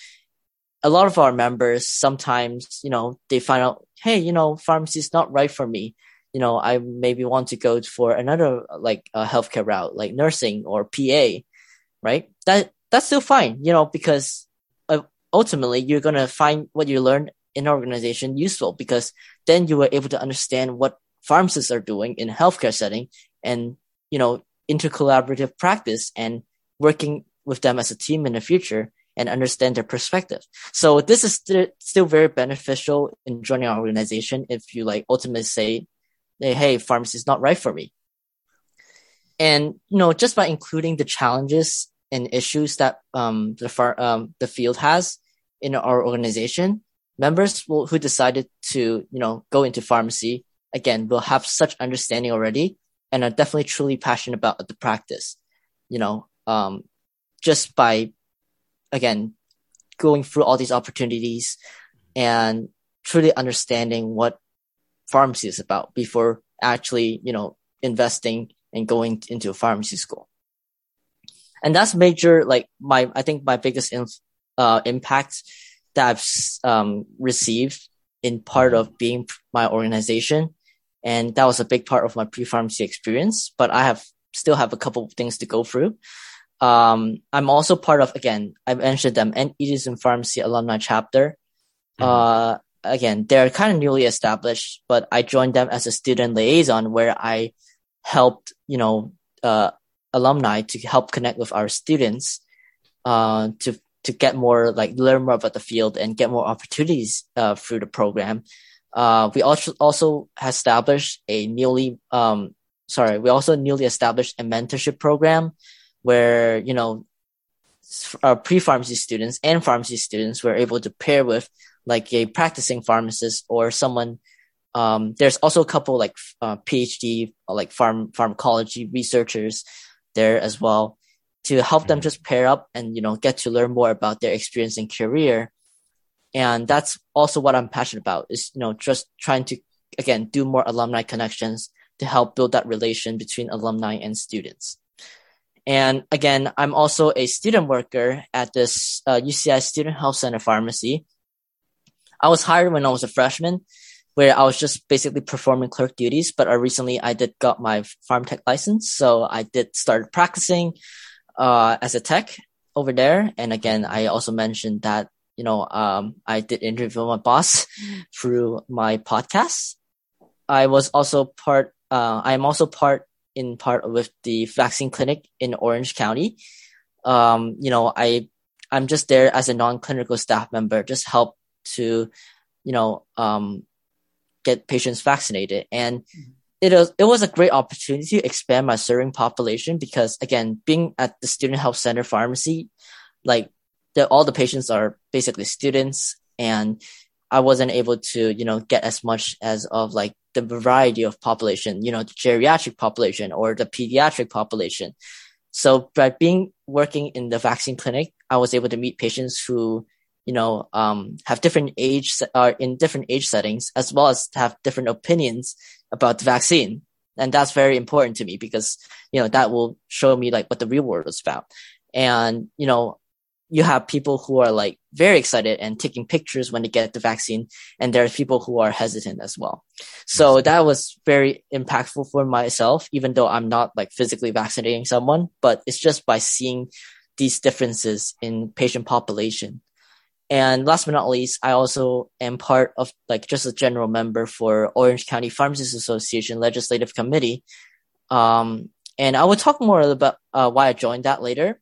a lot of our members sometimes, you know, they find out, hey, you know, pharmacy is not right for me. You know, I maybe want to go for another like a healthcare route, like nursing or PA, right? That that's still fine, you know, because uh, ultimately you're gonna find what you learn in organization useful because then you were able to understand what pharmacists are doing in healthcare setting and, you know, intercollaborative practice and working with them as a team in the future and understand their perspective. So this is st- still very beneficial in joining our organization if you like ultimately say, hey, pharmacy is not right for me. And, you know, just by including the challenges and issues that um, the, far, um, the field has in our organization, members will, who decided to, you know, go into pharmacy again will have such understanding already and are definitely truly passionate about the practice, you know, um, just by again going through all these opportunities and truly understanding what pharmacy is about before actually, you know, investing and going into a pharmacy school. And that's major, like my, I think my biggest inf- uh, impact that I've um, received in part of being my organization. And that was a big part of my pre-pharmacy experience, but I have still have a couple of things to go through. Um, I'm also part of, again, I mentioned them, and it is in Pharmacy alumni chapter. Mm-hmm. Uh, again, they're kind of newly established, but I joined them as a student liaison where I helped, you know, uh, alumni to help connect with our students, uh, to, to get more, like learn more about the field and get more opportunities, uh, through the program. Uh, we also, also established a newly, um, sorry, we also newly established a mentorship program where, you know, our pre-pharmacy students and pharmacy students were able to pair with like a practicing pharmacist or someone. Um, there's also a couple like uh, PhD like farm pharmacology researchers there as well to help them mm-hmm. just pair up and you know get to learn more about their experience and career. And that's also what I'm passionate about is you know just trying to again do more alumni connections to help build that relation between alumni and students. And again, I'm also a student worker at this uh, UCI Student Health Center Pharmacy. I was hired when I was a freshman, where I was just basically performing clerk duties. But recently, I did got my pharm tech license, so I did start practicing uh, as a tech over there. And again, I also mentioned that you know um, I did interview my boss [laughs] through my podcast. I was also part. Uh, I am also part in part with the vaccine clinic in Orange County. Um, you know, I, I'm just there as a non-clinical staff member, just help to, you know, um, get patients vaccinated. And mm-hmm. it was, it was a great opportunity to expand my serving population because again, being at the student health center pharmacy, like all the patients are basically students and I wasn't able to, you know, get as much as of like the variety of population, you know, the geriatric population or the pediatric population. So by being working in the vaccine clinic, I was able to meet patients who, you know, um, have different age, are in different age settings, as well as have different opinions about the vaccine. And that's very important to me because, you know, that will show me like what the real world is about. And, you know, you have people who are like very excited and taking pictures when they get the vaccine. And there are people who are hesitant as well. So that was very impactful for myself, even though I'm not like physically vaccinating someone, but it's just by seeing these differences in patient population. And last but not least, I also am part of like just a general member for Orange County Pharmacists Association Legislative Committee. Um, and I will talk more about uh, why I joined that later.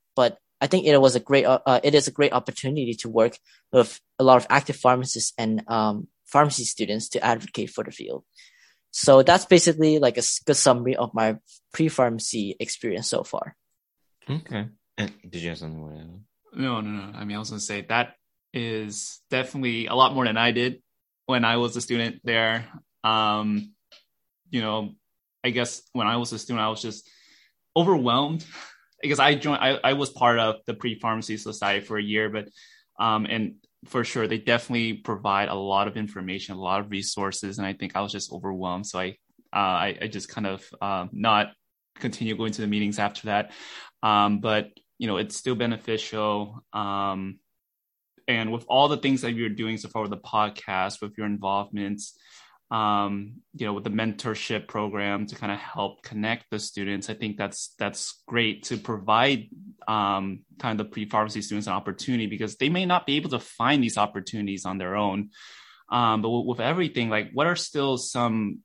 But I think it was a great, uh, uh, it is a great opportunity to work with a lot of active pharmacists and um, pharmacy students to advocate for the field. So that's basically like a good summary of my pre-pharmacy experience so far. Okay. And did you have something more? No, no, no. I mean, I was going to say that is definitely a lot more than I did when I was a student there. Um, you know, I guess when I was a student, I was just overwhelmed because I joined, I, I was part of the pre pharmacy society for a year, but, um, and for sure, they definitely provide a lot of information, a lot of resources. And I think I was just overwhelmed. So I, uh, I, I, just kind of, uh, not continue going to the meetings after that. Um, but, you know, it's still beneficial. Um, and with all the things that you're doing so far with the podcast, with your involvements, um, you know, with the mentorship program to kind of help connect the students. I think that's that's great to provide um, kind of the pre-pharmacy students an opportunity because they may not be able to find these opportunities on their own. Um, but with, everything, like, what are still some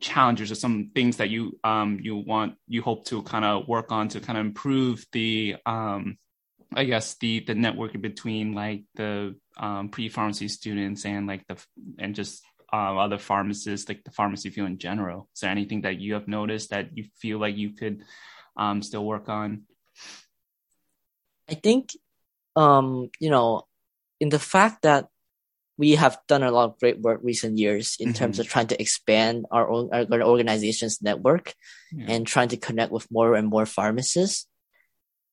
challenges or some things that you um, you want you hope to kind of work on to kind of improve the um, I guess the the networking between like the um, pre-pharmacy students and like the and just uh, other pharmacists, like the pharmacy field in general? Is there anything that you have noticed that you feel like you could um, still work on? I think, um, you know, in the fact that we have done a lot of great work recent years in mm-hmm. terms of trying to expand our own our organization's network yeah. and trying to connect with more and more pharmacists.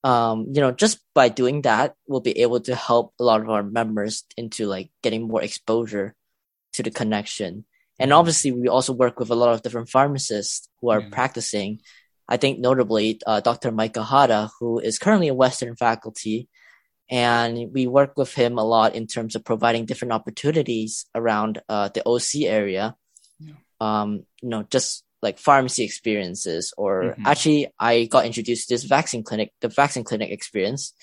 Um, you know, just by doing that, we'll be able to help a lot of our members into like getting more exposure to the connection And obviously, we also work with a lot of different pharmacists who are Yeah. practicing. I think notably uh, Dr. Mike Kahada, who is currently a Western faculty, and we work with him a lot in terms of providing different opportunities around uh, the OC area. Yeah. Um, you know, just like pharmacy experiences, or Mhm. actually, I got introduced to this vaccine clinic, the vaccine clinic experience,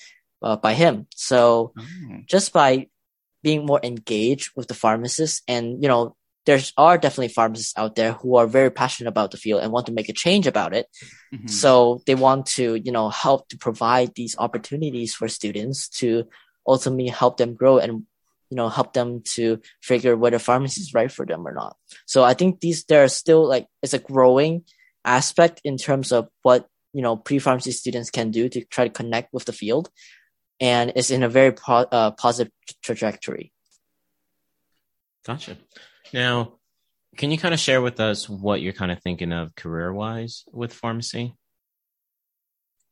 uh, by him. So Oh. just by being more engaged with the pharmacists. And you know there's are definitely pharmacists out there who are very passionate about the field and want to make a change about it. Mhm. so they want to you know help to provide these opportunities for students to ultimately help them grow and you know help them to figure whether pharmacy is right for them or not. So i think these there are still like it's a growing aspect in terms of what you know pre-pharmacy students can do to try to connect with the field and it's in a very po- uh, positive trajectory Gotcha. Now, can you kind of share with us what you're kind of thinking of career wise with pharmacy?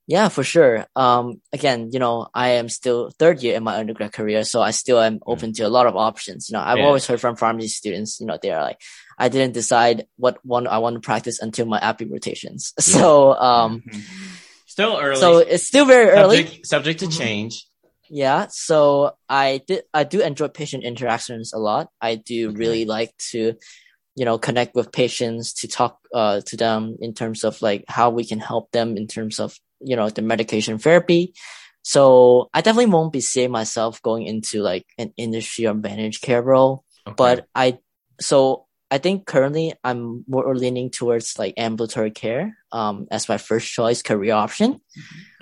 Yeah, for sure. Um, again, you know, I am still third year in my undergrad career, so I still am open to a lot of options. You know, I've Yeah. always heard from pharmacy students, you know, they're like, I didn't decide what one I want to practice until my APPE rotations. [laughs] So, um, Mhm. Still early. so it's still very early. subject, subject to change. Yeah. So I did, I do enjoy patient interactions a lot. I do Okay. really like to, you know, connect with patients to talk, uh, to them in terms of like how we can help them in terms of, you know, the medication therapy. So I definitely won't be seeing myself going into like an industry or managed care role, Okay. but I, so I think currently I'm more leaning towards like ambulatory care, um, as my first choice career option.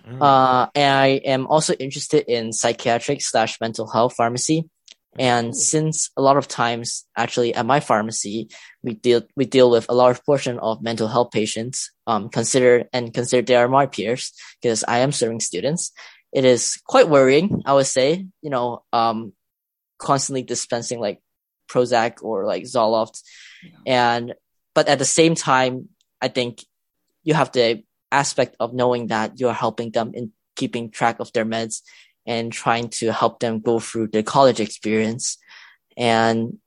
Mm. Uh, and I am also interested in psychiatric slash mental health pharmacy. And since a lot of times, actually, at my pharmacy, we deal we deal with a large portion of mental health patients. Um, consider and consider they are my peers because I am serving students. It is quite worrying, I would say. You know, um, constantly dispensing like Prozac or like Zoloft, and but at the same time, I think you have the aspect of knowing that you're helping them in keeping track of their meds and trying to help them go through the college experience. And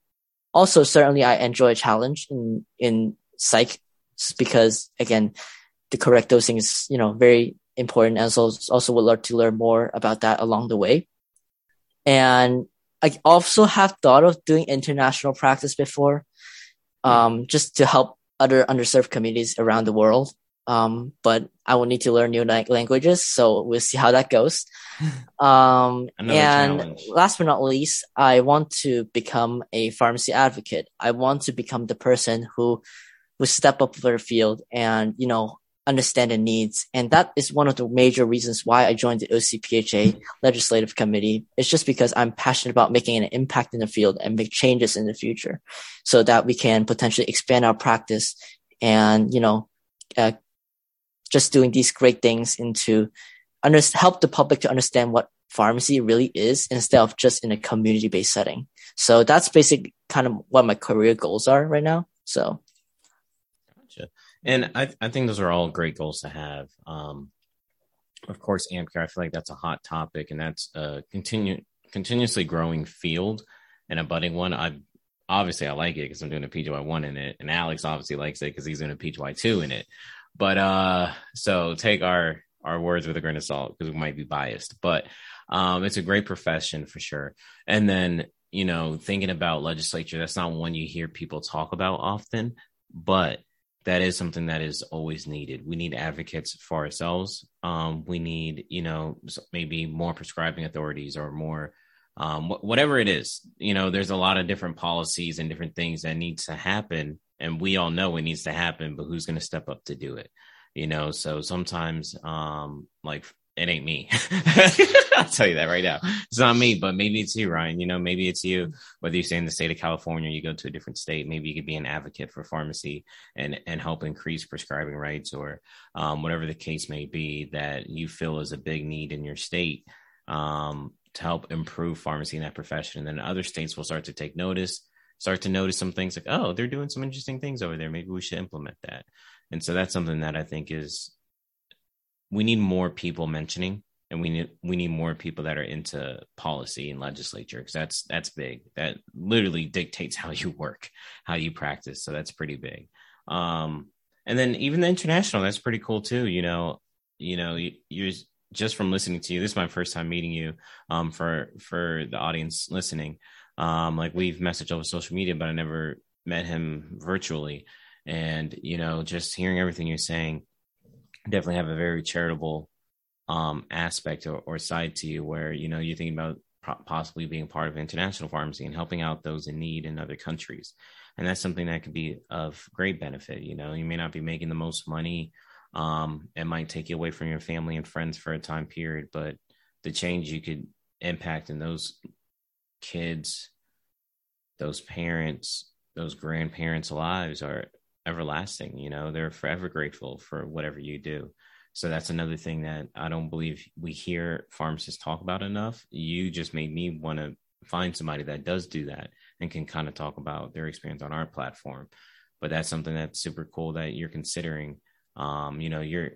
also, certainly, I enjoy a challenge in, in psych because again, the correct dosing is, you know, very important. And so also would love to learn more about that along the way. And I also have thought of doing international practice before, um, just to help other underserved communities around the world. Um, but I will need to learn new languages, so we'll see how that goes. [laughs] Um, and challenge. last but not least, I want to become a pharmacy advocate. I want to become the person who will step up for the field and, you know, understand the needs. And that is one of the major reasons why I joined the OCPHA legislative committee. It's just because I'm passionate about making an impact in the field and make changes in the future so that we can potentially expand our practice and, you know, uh, just doing these great things into under, help the public to understand what pharmacy really is instead of just in a community based setting. So that's basically kind of what my career goals are right now. So Gotcha. And I, I think those are all great goals to have. Um, of course, amb care, I feel like that's a hot topic and that's a continue, continuously growing field and a budding one. I obviously I like it because I'm doing a PGY one in it, and Alex obviously likes it because he's doing a PGY two in it. But uh, so take our our words with a grain of salt because we might be biased, but um, it's a great profession for sure. And then you know, thinking about legislature, that's not one you hear people talk about often, but that is something that is always needed. We need advocates for ourselves. Um, we need, you know, maybe more prescribing authorities or more, um, wh- whatever it is. You know, there's a lot of different policies and different things that needs to happen, and we all know it needs to happen. But who's going to step up to do it? You know, so sometimes, um, like it ain't me. [laughs] [laughs] I'll tell you that right now. It's not me, but maybe it's you, Ryan. You know, maybe it's you. Whether you stay in the state of California, you go to a different state. Maybe you could be an advocate for pharmacy and and help increase prescribing rights, or um, whatever the case may be that you feel is a big need in your state um, to help improve pharmacy in that profession. And then other states will start to take notice, start to notice some things like, oh, they're doing some interesting things over there. Maybe we should implement that. And so that's something that I think is we need more people mentioning and we need we need more people that are into policy and legislature because that's that's big. That literally dictates [laughs] how you work how you practice so that's pretty big. Um and then even the international that's pretty cool too you know you know you, you're just from listening to you this is my first time meeting you um for for the audience listening. Um like we've messaged over social media but i never met him virtually. And you know just hearing everything you're saying definitely have a very charitable um, aspect or, or, side to you where you know you're thinking about possibly being part of international pharmacy and helping out those in need in other countries. And that's something that could be of great benefit you know. You may not be making the most money um, it might take you away from your family and friends for a time period but the change you could impact in those kids those parents those grandparents lives are everlasting you know. They're forever grateful for whatever you do so that's another thing that I don't believe we hear pharmacists talk about enough. You just made me want to find somebody that does do that and can kind of talk about their experience on our platform. But that's something that's super cool that you're considering. Um, you know, you're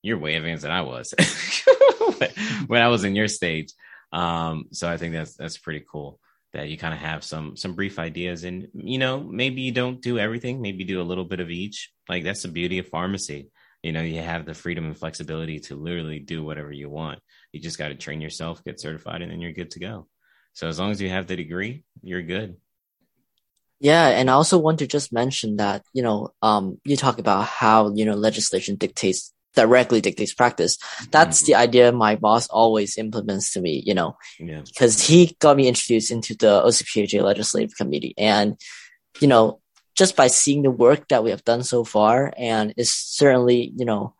you're way advanced than I was [laughs] when I was in your stage. Um, so I think that's that's pretty cool that you kind of have some some brief ideas and you know maybe you don't do everything maybe do a little bit of each like that's the beauty of pharmacy you know you have the freedom and flexibility to literally do whatever you want. You just got to train yourself get certified and then you're good to go. So as long as you have the degree you're good. Yeah and i also want to just mention that you know um you talk about how you know legislation dictates directly dictates practice. That's mm-hmm. the idea my boss always implements to me you know because yeah. he got me introduced into the OCPHA legislative committee. And you know just by seeing the work that we have done so far. And it's certainly, you know,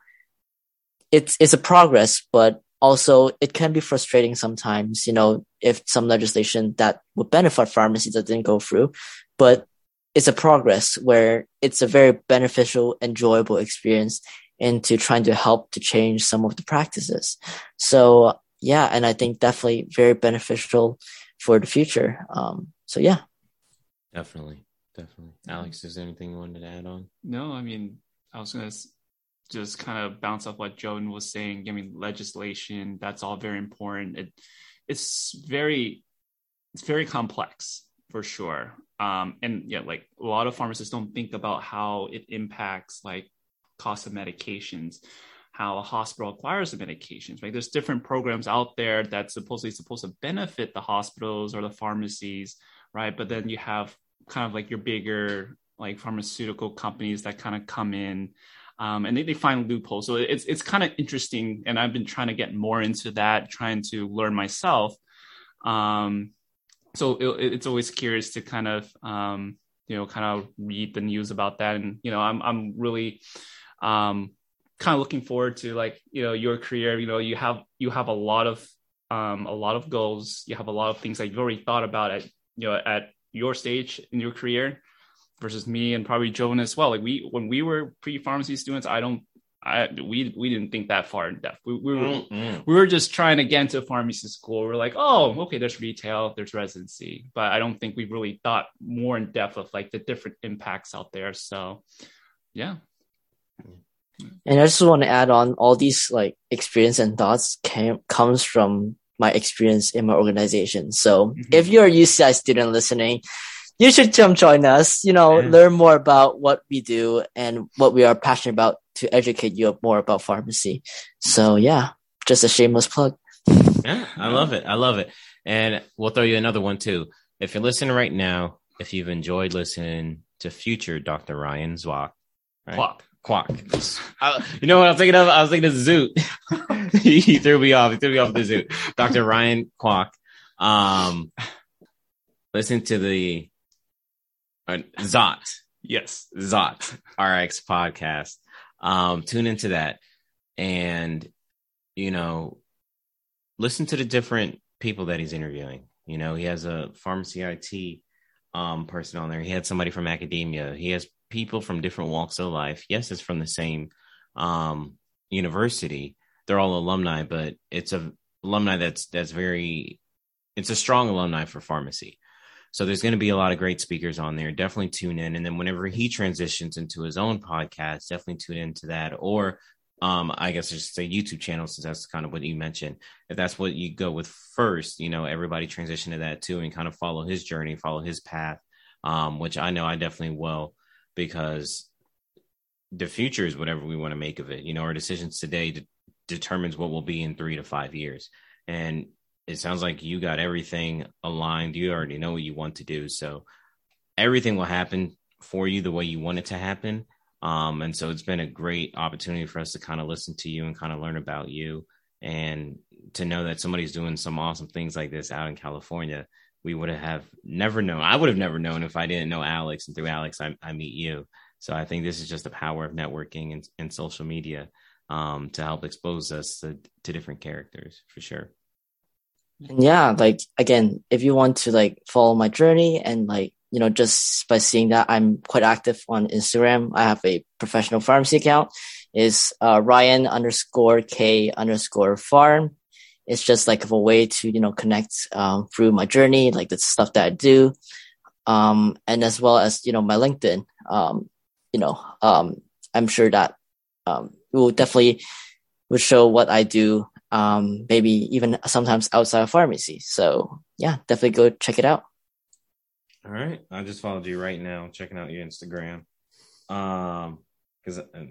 it's, it's a progress, but also it can be frustrating sometimes, you know, if some legislation that would benefit pharmacies that didn't go through, but it's a progress where it's a very beneficial, enjoyable experience into trying to help to change some of the practices. So yeah, and I think definitely very beneficial for the future. Um, so yeah. Definitely definitely. Alex, is there anything you wanted to add on? No, I mean, I was gonna just kind of bounce off what Joan was saying. I mean, legislation that's all very important. It it's very it's very complex for sure. Um, and yeah, like a lot of pharmacists don't think about how it impacts like cost of medications, how a hospital acquires the medications. Right, there's different programs out there that's supposedly supposed to benefit the hospitals or the pharmacies, right? But then you have kind of like your bigger like pharmaceutical companies that kind of come in um, and they, they find loopholes. So it's it's kind of interesting, and I've been trying to get more into that, trying to learn myself. Um, so it, it's always curious to kind of um, you know kind of read the news about that, and you know I'm I'm really um, kind of looking forward to like you know your career. You know you have you have a lot of um, a lot of goals. You have a lot of things that you've already thought about at you know at your stage in your career versus me and probably Joan as well. Like we, when we were pre-pharmacy students, I don't, I we we didn't think that far in depth. We, we were mm-hmm. we were just trying to get into pharmacy school. We're like, oh, okay, there's retail, there's residency, but I don't think we really thought more in depth of like the different impacts out there. So, yeah. And I just want to add on all these like experience and thoughts came comes from my experience in my organization. So mm-hmm. if you're a UCI student listening, you should come join us, you know, yeah. learn more about what we do and what we are passionate about to educate you more about pharmacy. So yeah, just a shameless plug. Yeah, I love it. I love it. And we'll throw you another one too. If you're listening right now, if you've enjoyed listening to future Dr. Ryan Zwak, right? Quack. I, you know what I was thinking of? I was thinking of Zoot. [laughs] he threw me off. He threw me off the Zoot. Dr. Ryan Quack. Um, listen to the uh, Zot. Yes. Zot RX podcast. Um, tune into that and, you know, listen to the different people that he's interviewing. You know, he has a pharmacy IT um, person on there. He had somebody from academia. He has people from different walks of life. Yes, it's from the same um, university. They're all alumni, but it's a alumni that's that's very it's a strong alumni for pharmacy. So there's going to be a lot of great speakers on there. Definitely tune in. And then whenever he transitions into his own podcast, definitely tune into that or um, I guess I should say YouTube channel, since that's kind of what you mentioned. If that's what you go with first, you know, everybody transition to that too and kind of follow his journey, follow his path, um, which I know I definitely will because the future is whatever we want to make of it. You know, our decisions today de- determines what will be in three to five years. And it sounds like you got everything aligned. You already know what you want to do. So everything will happen for you the way you want it to happen. Um, and so it's been a great opportunity for us to kind of listen to you and kind of learn about you and to know that somebody's doing some awesome things like this out in California. We would have never known. I would have never known if I didn't know Alex, and through Alex, I, I meet you. So I think this is just the power of networking and, and social media um, to help expose us to, to different characters for sure. Yeah, like again, if you want to like follow my journey and like you know just by seeing that I'm quite active on Instagram. I have a professional pharmacy account. Is uh, Ryan underscore K underscore farm. It's just like a way to you know connect um, through my journey, like the stuff that I do, um, and as well as you know my LinkedIn. Um, you know, um, I'm sure that um, will definitely will show what I do. Um, maybe even sometimes outside of pharmacy. So yeah, definitely go check it out. All right, I just followed you right now, checking out your Instagram. Because uh,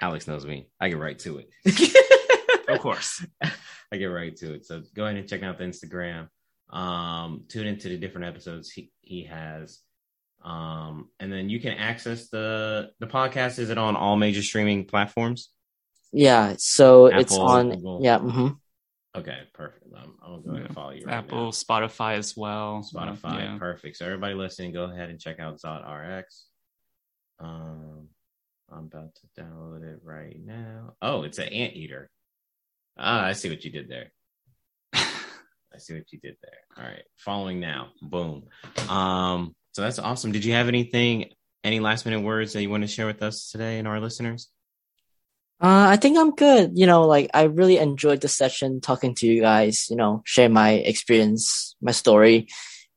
Alex knows me, I get right to it. [laughs] of course, [laughs] I get right to it. So go ahead and check out the Instagram. Um, tune into the different episodes he he has. Um, and then you can access the the podcast. Is it on all major streaming platforms? Yeah, so Apple, it's on. Google. Yeah. Mm-hmm. Okay, perfect. Um, I'll go ahead and follow you. Right Apple, now. Spotify as well. Spotify, yeah. perfect. So everybody listening, go ahead and check out Zot RX. Um, I'm about to download it right now. Oh, it's an anteater. Ah, I see what you did there. I see what you did there. All right, following now. Boom. Um, so that's awesome. Did you have anything, any last minute words that you want to share with us today and our listeners? Uh, I think I'm good. You know, like I really enjoyed the session talking to you guys, you know, share my experience, my story.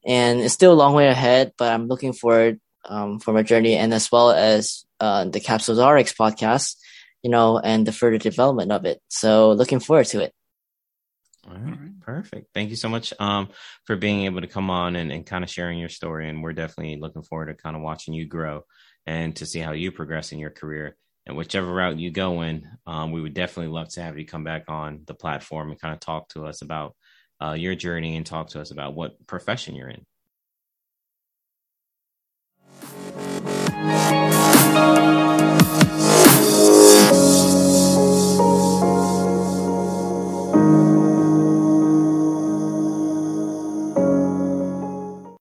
And it's still a long way ahead, but I'm looking forward um, for my journey and as well as uh, the Capsules RX podcast, you know, and the further development of it. So looking forward to it. All right, perfect. Thank you so much um, for being able to come on and, and kind of sharing your story. And we're definitely looking forward to kind of watching you grow and to see how you progress in your career. And whichever route you go in, um, we would definitely love to have you come back on the platform and kind of talk to us about uh, your journey and talk to us about what profession you're in.